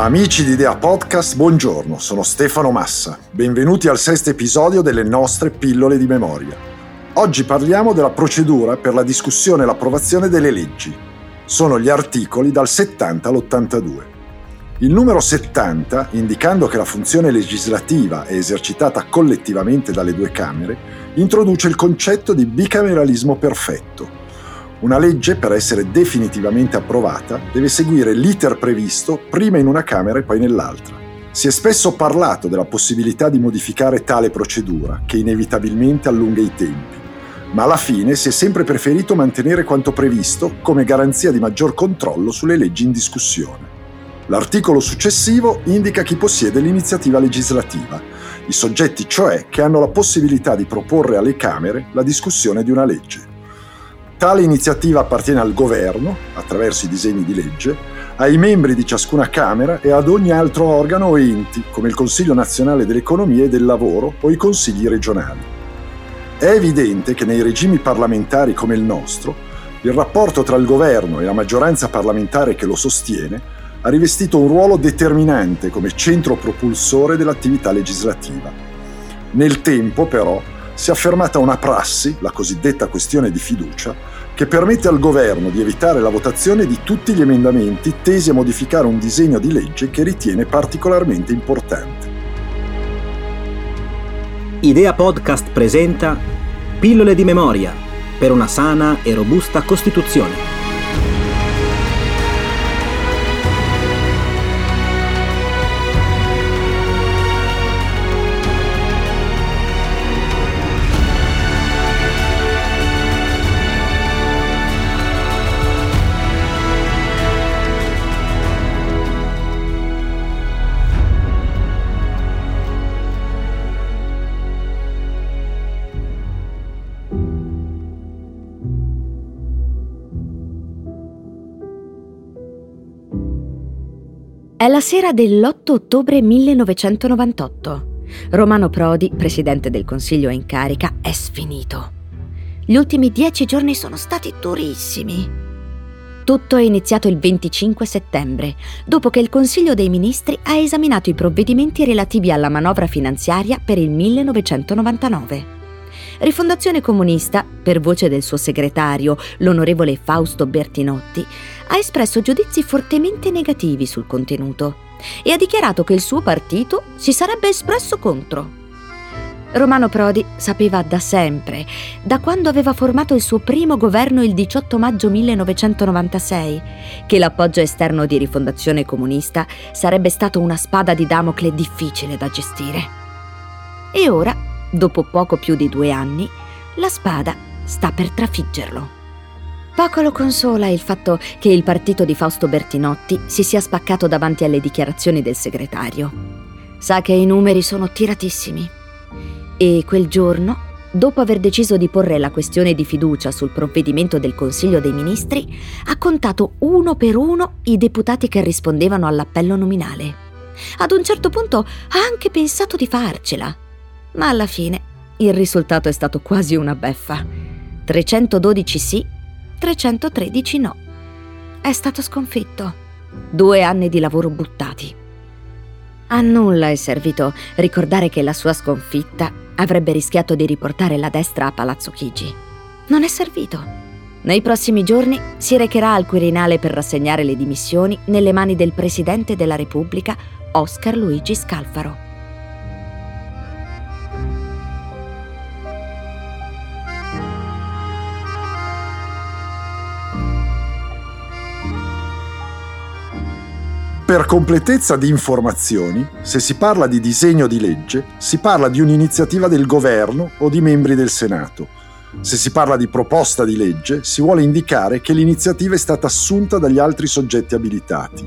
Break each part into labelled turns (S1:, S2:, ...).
S1: Amici di Idea Podcast, buongiorno, sono Stefano Massa. Benvenuti al sesto episodio delle nostre pillole di memoria. Oggi parliamo della procedura per la discussione e l'approvazione delle leggi. Sono gli articoli dal 70 all'82. Il numero 70, indicando che la funzione legislativa è esercitata collettivamente dalle due Camere, introduce il concetto di bicameralismo perfetto, una legge, per essere definitivamente approvata, deve seguire l'iter previsto prima in una Camera e poi nell'altra. Si è spesso parlato della possibilità di modificare tale procedura, che inevitabilmente allunga i tempi, ma alla fine si è sempre preferito mantenere quanto previsto come garanzia di maggior controllo sulle leggi in discussione. L'articolo successivo indica chi possiede l'iniziativa legislativa, i soggetti cioè che hanno la possibilità di proporre alle Camere la discussione di una legge. Tale iniziativa appartiene al governo, attraverso i disegni di legge, ai membri di ciascuna Camera e ad ogni altro organo o enti, come il Consiglio nazionale dell'economia e del lavoro o i consigli regionali. È evidente che nei regimi parlamentari come il nostro, il rapporto tra il governo e la maggioranza parlamentare che lo sostiene ha rivestito un ruolo determinante come centro propulsore dell'attività legislativa. Nel tempo, però, si è affermata una prassi, la cosiddetta questione di fiducia, che permette al governo di evitare la votazione di tutti gli emendamenti tesi a modificare un disegno di legge che ritiene particolarmente importante.
S2: Idea Podcast presenta Pillole di memoria per una sana e robusta Costituzione.
S3: Sera dell'8 ottobre 1998. Romano Prodi, presidente del Consiglio in carica, è sfinito. Gli ultimi dieci giorni sono stati durissimi. Tutto è iniziato il 25 settembre, dopo che il Consiglio dei Ministri ha esaminato i provvedimenti relativi alla manovra finanziaria per il 1999. Rifondazione Comunista, per voce del suo segretario, l'onorevole Fausto Bertinotti, ha espresso giudizi fortemente negativi sul contenuto e ha dichiarato che il suo partito si sarebbe espresso contro. Romano Prodi sapeva da sempre, da quando aveva formato il suo primo governo il 18 maggio 1996, che l'appoggio esterno di Rifondazione Comunista sarebbe stato una spada di Damocle difficile da gestire. E ora, dopo poco più di due anni, la spada sta per trafiggerlo. Poco lo consola il fatto che il partito di Fausto Bertinotti si sia spaccato davanti alle dichiarazioni del segretario. Sa che i numeri sono tiratissimi. E quel giorno, dopo aver deciso di porre la questione di fiducia sul provvedimento del Consiglio dei Ministri, ha contato uno per uno i deputati che rispondevano all'appello nominale. Ad un certo punto ha anche pensato di farcela, ma alla fine il risultato è stato quasi una beffa. 312 sì 313 no. È stato sconfitto. Due anni di lavoro buttati. A nulla è servito ricordare che la sua sconfitta avrebbe rischiato di riportare la destra a Palazzo Chigi. Non è servito. Nei prossimi giorni si recherà al Quirinale per rassegnare le dimissioni nelle mani del Presidente della Repubblica, Oscar Luigi Scalfaro.
S1: Per completezza di informazioni, se si parla di disegno di legge, si parla di un'iniziativa del governo o di membri del Senato. Se si parla di proposta di legge, si vuole indicare che l'iniziativa è stata assunta dagli altri soggetti abilitati,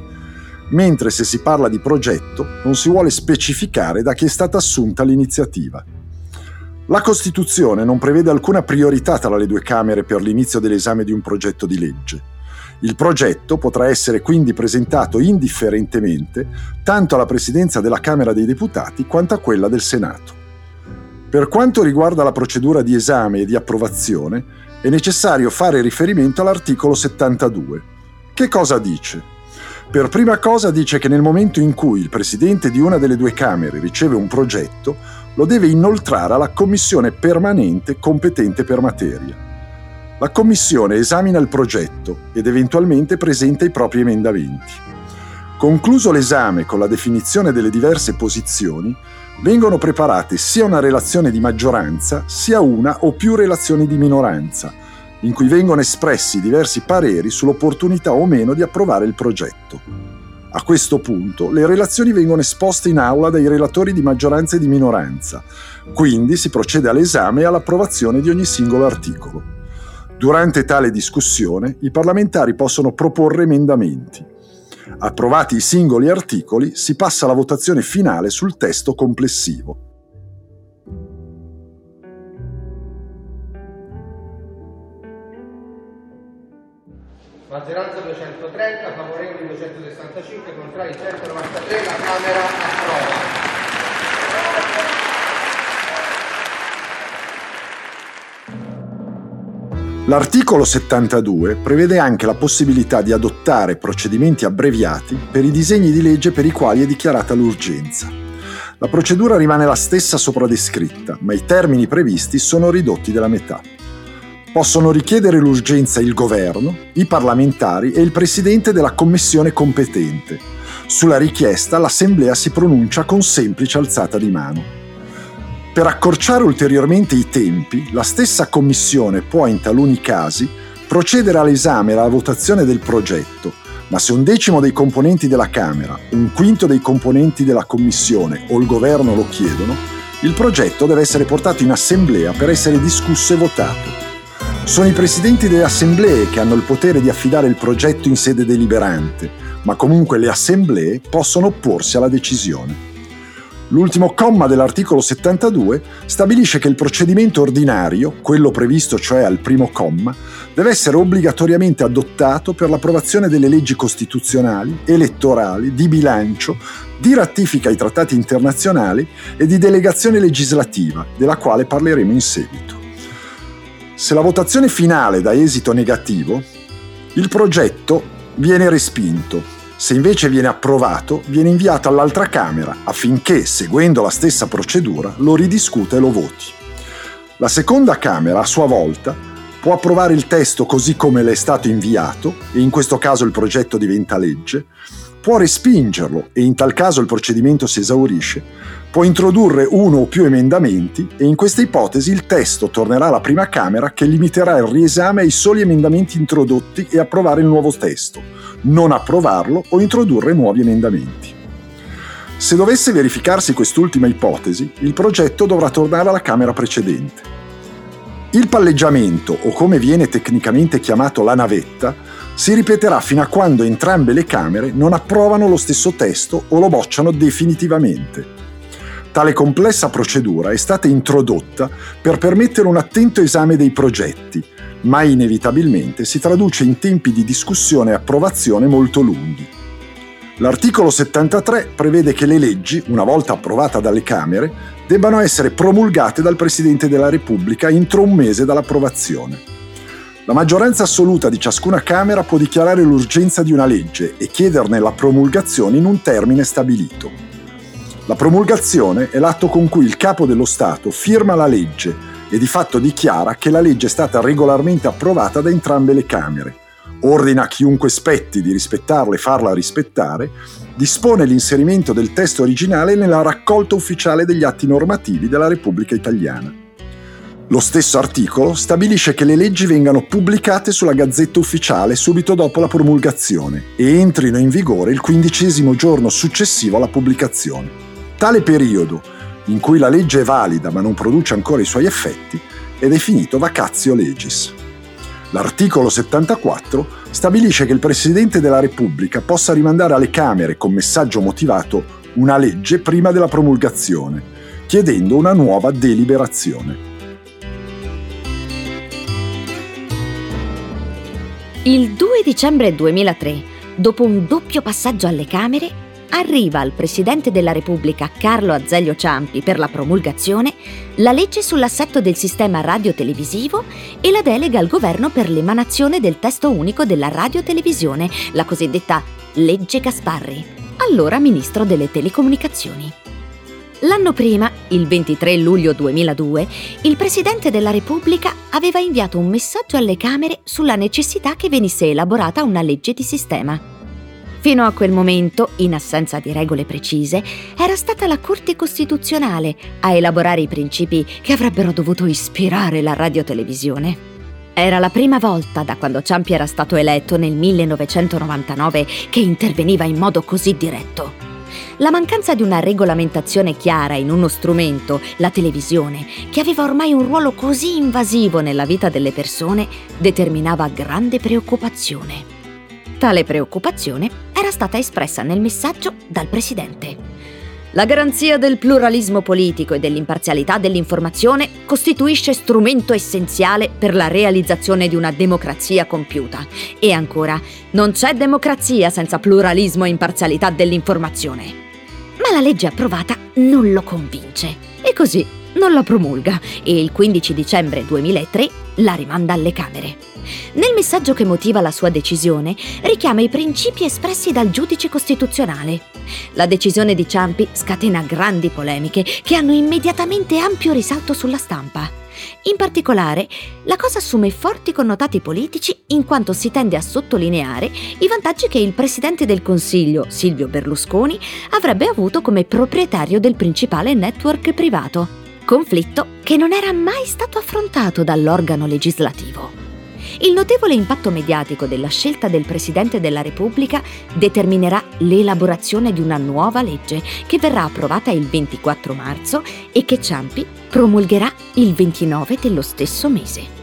S1: mentre se si parla di progetto non si vuole specificare da chi è stata assunta l'iniziativa. La Costituzione non prevede alcuna priorità tra le due Camere per l'inizio dell'esame di un progetto di legge. Il progetto potrà essere quindi presentato indifferentemente tanto alla Presidenza della Camera dei Deputati quanto a quella del Senato. Per quanto riguarda la procedura di esame e di approvazione, è necessario fare riferimento all'articolo 72. Che cosa dice? Per prima cosa dice che nel momento in cui il presidente di una delle due Camere riceve un progetto, lo deve inoltrare alla commissione permanente competente per materia. La commissione esamina il progetto ed eventualmente presenta i propri emendamenti. Concluso l'esame con la definizione delle diverse posizioni, vengono preparate sia una relazione di maggioranza sia una o più relazioni di minoranza, in cui vengono espressi diversi pareri sull'opportunità o meno di approvare il progetto. A questo punto le relazioni vengono esposte in aula dai relatori di maggioranza e di minoranza, quindi si procede all'esame e all'approvazione di ogni singolo articolo. Durante tale discussione i parlamentari possono proporre emendamenti. Approvati i singoli articoli si passa alla votazione finale sul testo complessivo.
S4: Maggioranza 230, favorevoli 265, contrari 193, la Camera approva.
S1: L'articolo 72 prevede anche la possibilità di adottare procedimenti abbreviati per i disegni di legge per i quali è dichiarata l'urgenza. La procedura rimane la stessa sopra descritta, ma i termini previsti sono ridotti della metà. Possono richiedere l'urgenza il governo, i parlamentari e il presidente della commissione competente. Sulla richiesta l'Assemblea si pronuncia con semplice alzata di mano. Per accorciare ulteriormente i tempi, la stessa Commissione può in taluni casi procedere all'esame e alla votazione del progetto, ma se un decimo dei componenti della Camera, un quinto dei componenti della Commissione o il Governo lo chiedono, il progetto deve essere portato in Assemblea per essere discusso e votato. Sono i presidenti delle assemblee che hanno il potere di affidare il progetto in sede deliberante, ma comunque le assemblee possono opporsi alla decisione. L'ultimo comma dell'articolo 72 stabilisce che il procedimento ordinario, quello previsto cioè al primo comma, deve essere obbligatoriamente adottato per l'approvazione delle leggi costituzionali, elettorali, di bilancio, di ratifica ai trattati internazionali e di delegazione legislativa, della quale parleremo in seguito. Se la votazione finale dà esito negativo, il progetto viene respinto. Se invece viene approvato, viene inviato all'altra Camera affinché, seguendo la stessa procedura, lo ridiscuta e lo voti. La seconda Camera, a sua volta, può approvare il testo così come le è stato inviato, e in questo caso il progetto diventa legge, può respingerlo e in tal caso il procedimento si esaurisce, può introdurre uno o più emendamenti e in questa ipotesi il testo tornerà alla prima Camera che limiterà il riesame ai soli emendamenti introdotti e approvare il nuovo testo, non approvarlo o introdurre nuovi emendamenti. Se dovesse verificarsi quest'ultima ipotesi, il progetto dovrà tornare alla Camera precedente. Il palleggiamento, o come viene tecnicamente chiamato la navetta, si ripeterà fino a quando entrambe le Camere non approvano lo stesso testo o lo bocciano definitivamente. Tale complessa procedura è stata introdotta per permettere un attento esame dei progetti, ma inevitabilmente si traduce in tempi di discussione e approvazione molto lunghi. L'articolo 73 prevede che le leggi, una volta approvate dalle Camere, debbano essere promulgate dal Presidente della Repubblica entro un mese dall'approvazione. La maggioranza assoluta di ciascuna Camera può dichiarare l'urgenza di una legge e chiederne la promulgazione in un termine stabilito. La promulgazione è l'atto con cui il capo dello Stato firma la legge e di fatto dichiara che la legge è stata regolarmente approvata da entrambe le Camere, ordina a chiunque spetti di rispettarla e farla rispettare, dispone l'inserimento del testo originale nella raccolta ufficiale degli atti normativi della Repubblica Italiana. Lo stesso articolo stabilisce che le leggi vengano pubblicate sulla Gazzetta Ufficiale subito dopo la promulgazione e entrino in vigore il quindicesimo giorno successivo alla pubblicazione. Tale periodo, in cui la legge è valida ma non produce ancora i suoi effetti, è definito vacazio legis. L'articolo 74 stabilisce che il Presidente della Repubblica possa rimandare alle Camere con messaggio motivato una legge prima della promulgazione, chiedendo una nuova deliberazione.
S3: Il 2 dicembre 2003, dopo un doppio passaggio alle Camere, arriva al Presidente della Repubblica Carlo Azeglio Ciampi per la promulgazione la legge sull'assetto del sistema radiotelevisivo e la delega al governo per l'emanazione del testo unico della radiotelevisione, la cosiddetta legge Gasparri, allora ministro delle telecomunicazioni. L'anno prima, il 23 luglio 2002, il Presidente della Repubblica aveva inviato un messaggio alle Camere sulla necessità che venisse elaborata una legge di sistema. Fino a quel momento, in assenza di regole precise, era stata la Corte Costituzionale a elaborare i principi che avrebbero dovuto ispirare la radiotelevisione. Era la prima volta da quando Ciampi era stato eletto nel 1999 che interveniva in modo così diretto. La mancanza di una regolamentazione chiara in uno strumento, la televisione, che aveva ormai un ruolo così invasivo nella vita delle persone, determinava grande preoccupazione. Tale preoccupazione era stata espressa nel messaggio dal Presidente. La garanzia del pluralismo politico e dell'imparzialità dell'informazione costituisce strumento essenziale per la realizzazione di una democrazia compiuta. E ancora, non c'è democrazia senza pluralismo e imparzialità dell'informazione ma la legge approvata non lo convince e così non la promulga e il 15 dicembre 2003 la rimanda alle Camere. Nel messaggio che motiva la sua decisione richiama i principi espressi dal giudice costituzionale. La decisione di Ciampi scatena grandi polemiche che hanno immediatamente ampio risalto sulla stampa. In particolare, la cosa assume forti connotati politici in quanto si tende a sottolineare i vantaggi che il presidente del Consiglio, Silvio Berlusconi, avrebbe avuto come proprietario del principale network privato. Conflitto che non era mai stato affrontato dall'organo legislativo. Il notevole impatto mediatico della scelta del Presidente della Repubblica determinerà l'elaborazione di una nuova legge che verrà approvata il 24 marzo e che Ciampi promulgherà il 29 dello stesso mese.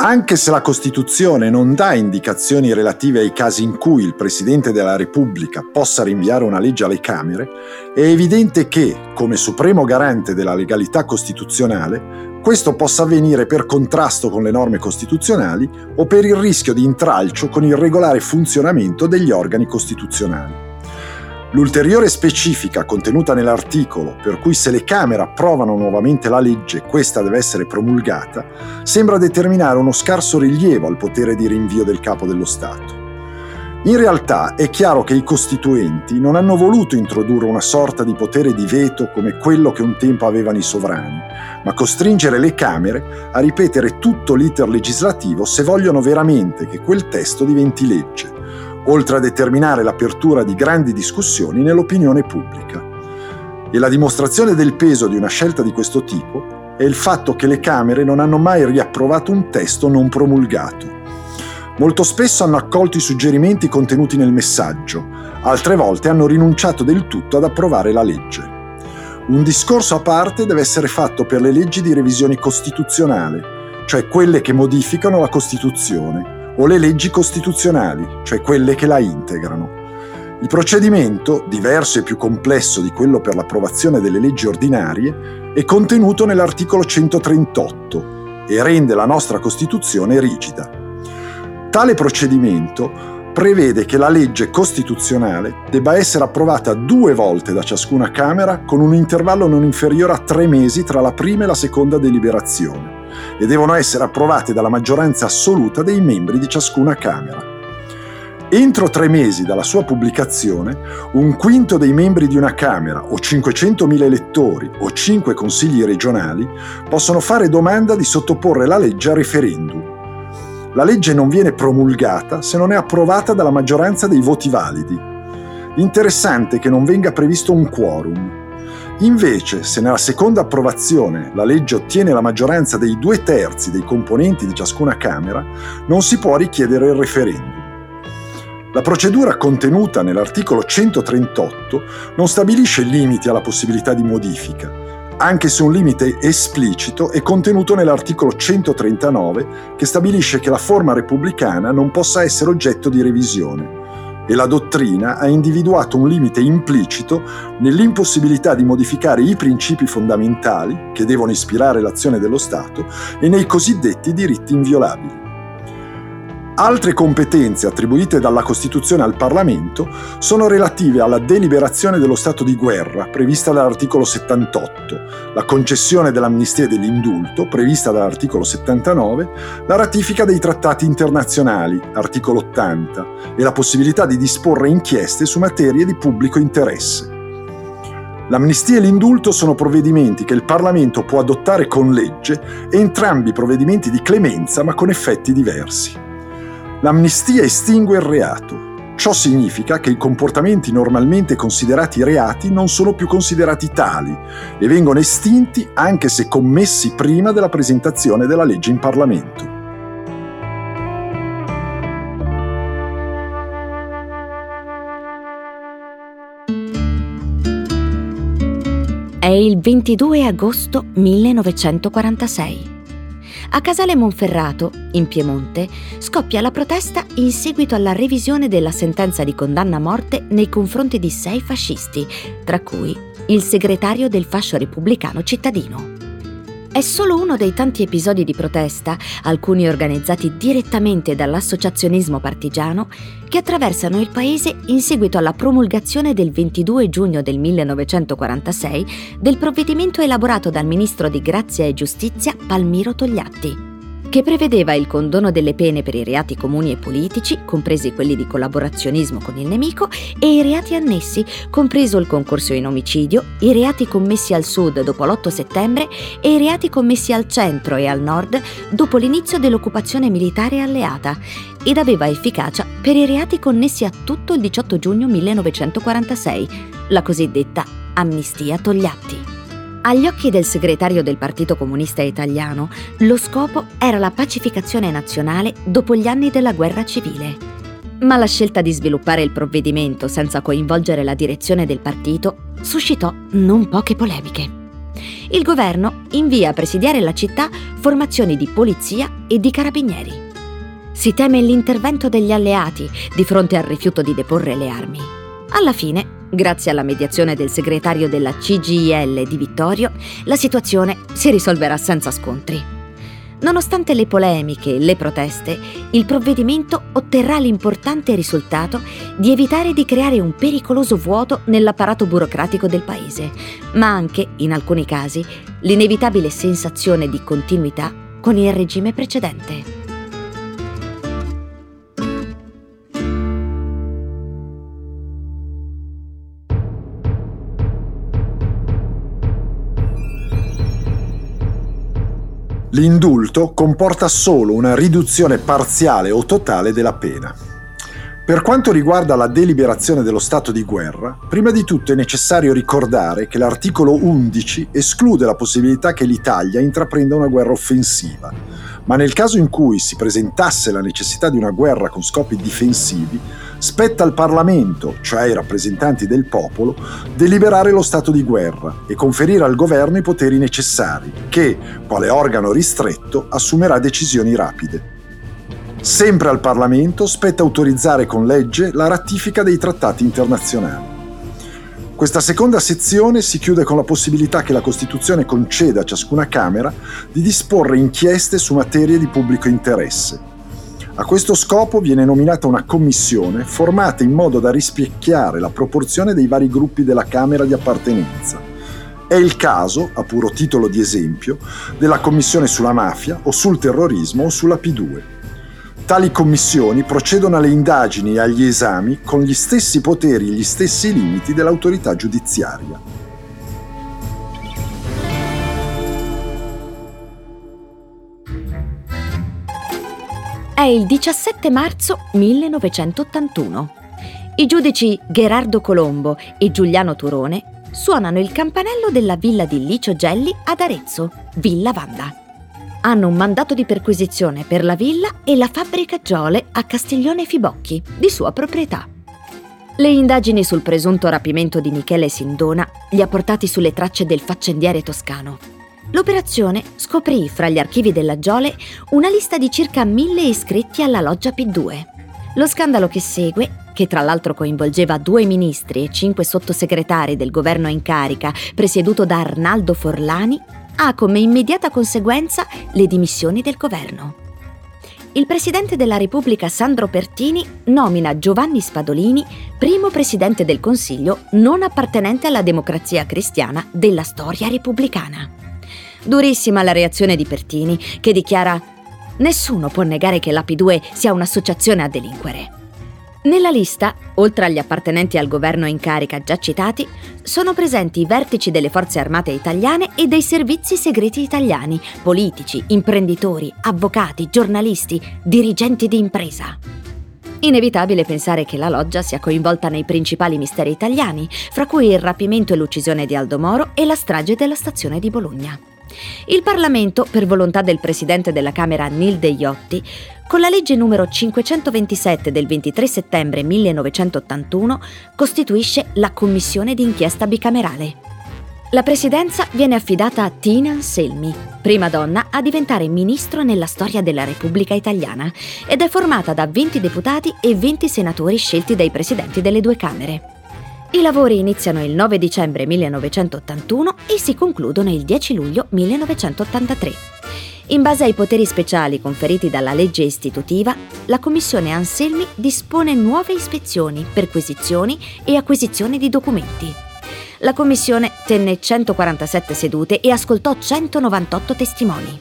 S1: Anche se la Costituzione non dà indicazioni relative ai casi in cui il Presidente della Repubblica possa rinviare una legge alle Camere, è evidente che, come supremo garante della legalità costituzionale, questo possa avvenire per contrasto con le norme costituzionali o per il rischio di intralcio con il regolare funzionamento degli organi costituzionali. L'ulteriore specifica contenuta nell'articolo, per cui se le Camere approvano nuovamente la legge questa deve essere promulgata, sembra determinare uno scarso rilievo al potere di rinvio del capo dello Stato. In realtà è chiaro che i costituenti non hanno voluto introdurre una sorta di potere di veto come quello che un tempo avevano i sovrani, ma costringere le Camere a ripetere tutto l'iter legislativo se vogliono veramente che quel testo diventi legge oltre a determinare l'apertura di grandi discussioni nell'opinione pubblica. E la dimostrazione del peso di una scelta di questo tipo è il fatto che le Camere non hanno mai riapprovato un testo non promulgato. Molto spesso hanno accolto i suggerimenti contenuti nel messaggio, altre volte hanno rinunciato del tutto ad approvare la legge. Un discorso a parte deve essere fatto per le leggi di revisione costituzionale, cioè quelle che modificano la Costituzione o le leggi costituzionali, cioè quelle che la integrano. Il procedimento, diverso e più complesso di quello per l'approvazione delle leggi ordinarie, è contenuto nell'articolo 138 e rende la nostra Costituzione rigida. Tale procedimento prevede che la legge costituzionale debba essere approvata due volte da ciascuna Camera con un intervallo non inferiore a tre mesi tra la prima e la seconda deliberazione e devono essere approvate dalla maggioranza assoluta dei membri di ciascuna Camera. Entro tre mesi dalla sua pubblicazione, un quinto dei membri di una Camera o 500.000 elettori o 5 consigli regionali possono fare domanda di sottoporre la legge a referendum. La legge non viene promulgata se non è approvata dalla maggioranza dei voti validi. Interessante che non venga previsto un quorum, Invece, se nella seconda approvazione la legge ottiene la maggioranza dei due terzi dei componenti di ciascuna Camera, non si può richiedere il referendum. La procedura contenuta nell'articolo 138 non stabilisce limiti alla possibilità di modifica, anche se un limite esplicito è contenuto nell'articolo 139 che stabilisce che la forma repubblicana non possa essere oggetto di revisione e la dottrina ha individuato un limite implicito nell'impossibilità di modificare i principi fondamentali che devono ispirare l'azione dello Stato e nei cosiddetti diritti inviolabili. Altre competenze attribuite dalla Costituzione al Parlamento sono relative alla deliberazione dello stato di guerra, prevista dall'articolo 78, la concessione dell'amnistia e dell'indulto, prevista dall'articolo 79, la ratifica dei trattati internazionali, articolo 80, e la possibilità di disporre inchieste su materie di pubblico interesse. L'amnistia e l'indulto sono provvedimenti che il Parlamento può adottare con legge, entrambi provvedimenti di clemenza ma con effetti diversi. L'amnistia estingue il reato. Ciò significa che i comportamenti normalmente considerati reati non sono più considerati tali e vengono estinti anche se commessi prima della presentazione della legge in Parlamento.
S3: È il 22 agosto 1946. A Casale Monferrato, in Piemonte, scoppia la protesta in seguito alla revisione della sentenza di condanna a morte nei confronti di sei fascisti, tra cui il segretario del fascio repubblicano cittadino. È solo uno dei tanti episodi di protesta, alcuni organizzati direttamente dall'associazionismo partigiano, che attraversano il paese in seguito alla promulgazione del 22 giugno del 1946 del provvedimento elaborato dal ministro di Grazia e Giustizia Palmiro Togliatti che prevedeva il condono delle pene per i reati comuni e politici, compresi quelli di collaborazionismo con il nemico, e i reati annessi, compreso il concorso in omicidio, i reati commessi al sud dopo l'8 settembre e i reati commessi al centro e al nord dopo l'inizio dell'occupazione militare alleata, ed aveva efficacia per i reati connessi a tutto il 18 giugno 1946, la cosiddetta amnistia Togliatti. Agli occhi del segretario del Partito Comunista Italiano, lo scopo era la pacificazione nazionale dopo gli anni della guerra civile. Ma la scelta di sviluppare il provvedimento senza coinvolgere la direzione del partito suscitò non poche polemiche. Il governo invia a presidiare la città formazioni di polizia e di carabinieri. Si teme l'intervento degli alleati di fronte al rifiuto di deporre le armi. Alla fine Grazie alla mediazione del segretario della CGIL di Vittorio, la situazione si risolverà senza scontri. Nonostante le polemiche e le proteste, il provvedimento otterrà l'importante risultato di evitare di creare un pericoloso vuoto nell'apparato burocratico del paese, ma anche, in alcuni casi, l'inevitabile sensazione di continuità con il regime precedente.
S1: L'indulto comporta solo una riduzione parziale o totale della pena. Per quanto riguarda la deliberazione dello stato di guerra, prima di tutto è necessario ricordare che l'articolo 11 esclude la possibilità che l'Italia intraprenda una guerra offensiva, ma nel caso in cui si presentasse la necessità di una guerra con scopi difensivi, spetta al Parlamento, cioè ai rappresentanti del popolo, deliberare lo stato di guerra e conferire al governo i poteri necessari, che, quale organo ristretto, assumerà decisioni rapide. Sempre al Parlamento spetta autorizzare con legge la ratifica dei trattati internazionali. Questa seconda sezione si chiude con la possibilità che la Costituzione conceda a ciascuna Camera di disporre inchieste su materie di pubblico interesse, a questo scopo viene nominata una commissione formata in modo da rispecchiare la proporzione dei vari gruppi della Camera di appartenenza. È il caso, a puro titolo di esempio, della Commissione sulla mafia o sul terrorismo o sulla P2. Tali commissioni procedono alle indagini e agli esami con gli stessi poteri e gli stessi limiti dell'autorità giudiziaria.
S3: È il 17 marzo 1981. I giudici Gerardo Colombo e Giuliano Turone suonano il campanello della villa di Licio Gelli ad Arezzo, Villa Vanda. Hanno un mandato di perquisizione per la villa e la fabbrica Giole a Castiglione Fibocchi, di sua proprietà. Le indagini sul presunto rapimento di Michele Sindona li ha portati sulle tracce del faccendiere toscano. L'operazione scoprì fra gli archivi della Giole una lista di circa mille iscritti alla loggia P2. Lo scandalo che segue, che tra l'altro coinvolgeva due ministri e cinque sottosegretari del governo in carica, presieduto da Arnaldo Forlani, ha come immediata conseguenza le dimissioni del governo. il Presidente della Repubblica Sandro Pertini nomina Giovanni Spadolini primo Presidente del Consiglio non appartenente alla democrazia cristiana della storia repubblicana. Durissima la reazione di Pertini, che dichiara Nessuno può negare che l'AP2 sia un'associazione a delinquere. Nella lista, oltre agli appartenenti al governo in carica già citati, sono presenti i vertici delle forze armate italiane e dei servizi segreti italiani, politici, imprenditori, avvocati, giornalisti, dirigenti di impresa. Inevitabile pensare che la loggia sia coinvolta nei principali misteri italiani, fra cui il rapimento e l'uccisione di Aldo Moro e la strage della stazione di Bologna. Il Parlamento, per volontà del presidente della Camera Nil De Iotti, con la legge numero 527 del 23 settembre 1981 costituisce la Commissione d'inchiesta bicamerale. La presidenza viene affidata a Tina Anselmi, prima donna a diventare ministro nella storia della Repubblica Italiana, ed è formata da 20 deputati e 20 senatori scelti dai presidenti delle due Camere. I lavori iniziano il 9 dicembre 1981 e si concludono il 10 luglio 1983. In base ai poteri speciali conferiti dalla legge istitutiva, la Commissione Anselmi dispone nuove ispezioni, perquisizioni e acquisizioni di documenti. La Commissione tenne 147 sedute e ascoltò 198 testimoni.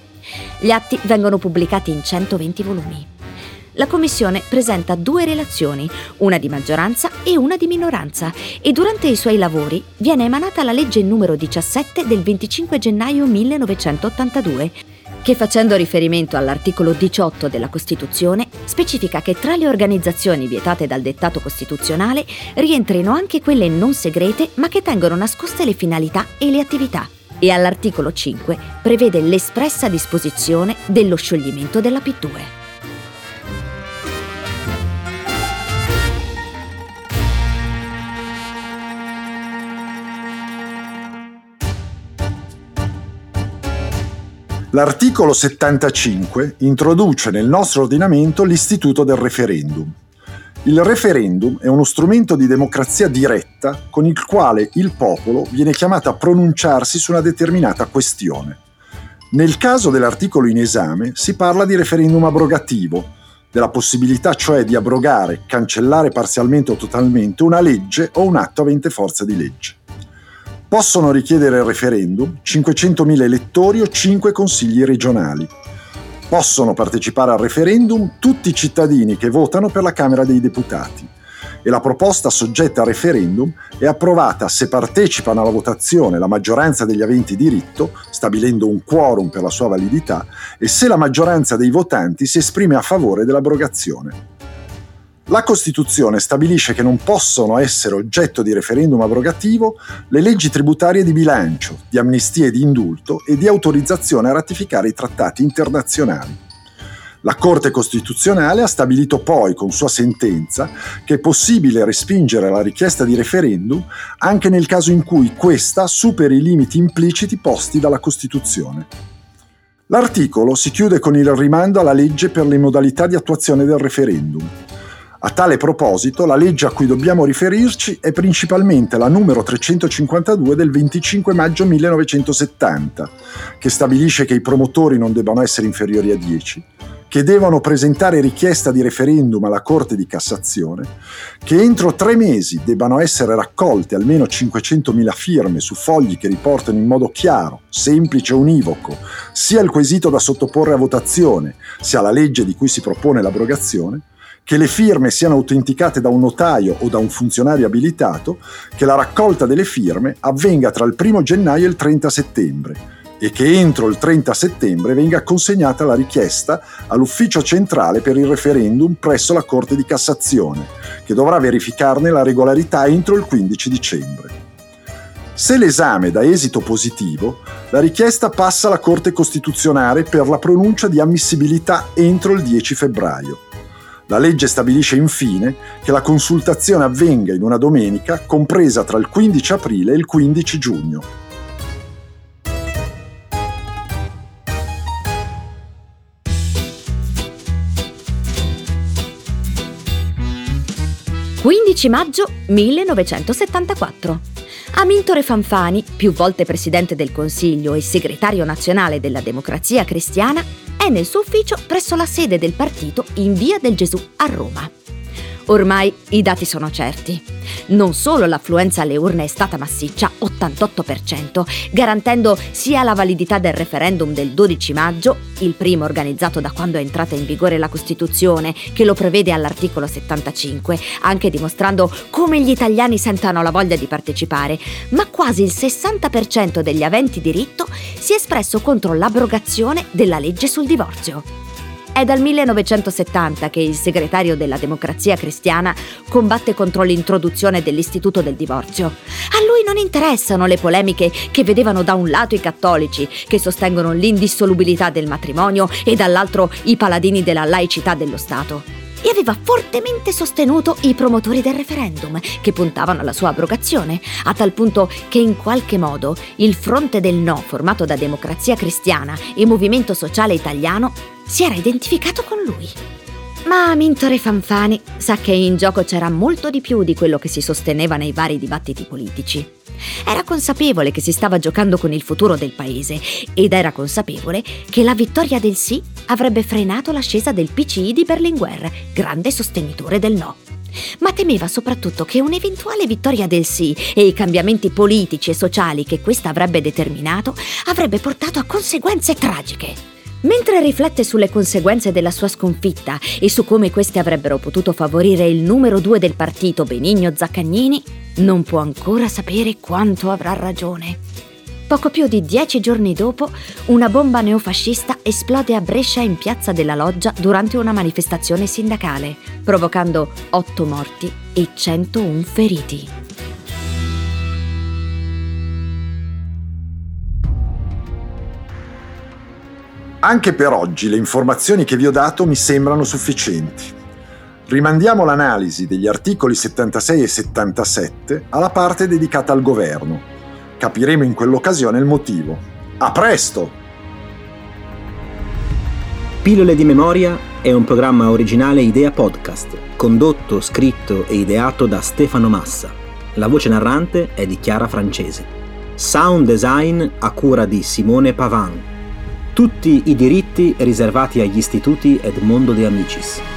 S3: Gli atti vengono pubblicati in 120 volumi la Commissione presenta due relazioni, una di maggioranza e una di minoranza, e durante i suoi lavori viene emanata la legge numero 17 del 25 gennaio 1982, che facendo riferimento all'articolo 18 della Costituzione specifica che tra le organizzazioni vietate dal dettato costituzionale rientrino anche quelle non segrete ma che tengono nascoste le finalità e le attività e all'articolo 5 prevede l'espressa disposizione dello scioglimento della P2.
S1: L'articolo 75 introduce nel nostro ordinamento l'istituto del referendum. Il referendum è uno strumento di democrazia diretta con il quale il popolo viene chiamato a pronunciarsi su una determinata questione. Nel caso dell'articolo in esame si parla di referendum abrogativo, della possibilità cioè di abrogare, cancellare parzialmente o totalmente una legge o un atto avente forza di legge. Possono richiedere il referendum 500.000 elettori o 5 consigli regionali. Possono partecipare al referendum tutti i cittadini che votano per la Camera dei Deputati e la proposta soggetta a referendum è approvata se partecipano alla votazione la maggioranza degli aventi diritto, stabilendo un quorum per la sua validità, e se la maggioranza dei votanti si esprime a favore dell'abrogazione. La Costituzione stabilisce che non possono essere oggetto di referendum abrogativo le leggi tributarie di bilancio, di amnistia e di indulto e di autorizzazione a ratificare i trattati internazionali. La Corte Costituzionale ha stabilito poi con sua sentenza che è possibile respingere la richiesta di referendum anche nel caso in cui questa superi i limiti impliciti posti dalla Costituzione. L'articolo si chiude con il rimando alla legge per le modalità di attuazione del referendum. A tale proposito, la legge a cui dobbiamo riferirci è principalmente la numero 352 del 25 maggio 1970, che stabilisce che i promotori non debbano essere inferiori a 10, che devono presentare richiesta di referendum alla Corte di Cassazione, che entro tre mesi debbano essere raccolte almeno 500.000 firme su fogli che riportano in modo chiaro, semplice e univoco sia il quesito da sottoporre a votazione, sia la legge di cui si propone l'abrogazione, che le firme siano autenticate da un notaio o da un funzionario abilitato, che la raccolta delle firme avvenga tra il 1 gennaio e il 30 settembre e che entro il 30 settembre venga consegnata la richiesta all'ufficio centrale per il referendum presso la Corte di Cassazione, che dovrà verificarne la regolarità entro il 15 dicembre. Se l'esame dà esito positivo, la richiesta passa alla Corte Costituzionale per la pronuncia di ammissibilità entro il 10 febbraio. La legge stabilisce infine che la consultazione avvenga in una domenica compresa tra il 15 aprile e il 15 giugno.
S3: «15 maggio 1974. Amintore Fanfani, più volte Presidente del Consiglio e Segretario Nazionale della Democrazia Cristiana, è nel suo ufficio presso la sede del partito in via del Gesù a Roma. Ormai i dati sono certi. Non solo l'affluenza alle urne è stata massiccia, 88%, garantendo sia la validità del referendum del 12 maggio, il primo organizzato da quando è entrata in vigore la Costituzione, che lo prevede all'articolo 75, anche dimostrando come gli italiani sentano la voglia di partecipare, ma quasi il 60% degli aventi diritto si è espresso contro l'abrogazione della legge sul divorzio. È dal 1970 che il segretario della Democrazia Cristiana combatte contro l'introduzione dell'istituto del divorzio. A lui non interessano le polemiche che vedevano da un lato i cattolici, che sostengono l'indissolubilità del matrimonio, e dall'altro i paladini della laicità dello Stato e aveva fortemente sostenuto i promotori del referendum, che puntavano alla sua abrogazione, a tal punto che in qualche modo il fronte del no, formato da Democrazia Cristiana e Movimento Sociale Italiano, si era identificato con lui. Ma Mintore Fanfani sa che in gioco c'era molto di più di quello che si sosteneva nei vari dibattiti politici. Era consapevole che si stava giocando con il futuro del paese ed era consapevole che la vittoria del sì avrebbe frenato l'ascesa del PCI di Berlinguer, grande sostenitore del no. Ma temeva soprattutto che un'eventuale vittoria del sì e i cambiamenti politici e sociali che questa avrebbe determinato avrebbe portato a conseguenze tragiche. Mentre riflette sulle conseguenze della sua sconfitta e su come queste avrebbero potuto favorire il numero due del partito Benigno Zaccagnini, non può ancora sapere quanto avrà ragione. Poco più di dieci giorni dopo, una bomba neofascista esplode a Brescia in piazza della Loggia durante una manifestazione sindacale, provocando otto morti e 101 feriti.
S1: Anche per oggi le informazioni che vi ho dato mi sembrano sufficienti. Rimandiamo l'analisi degli articoli 76 e 77 alla parte dedicata al governo. Capiremo in quell'occasione il motivo. A presto!
S2: Pillole di memoria è un programma originale Idea Podcast, condotto, scritto e ideato da Stefano Massa. La voce narrante è di Chiara Francese. Sound design a cura di Simone Pavan. Tutti i diritti riservati agli istituti Edmondo De Amicis.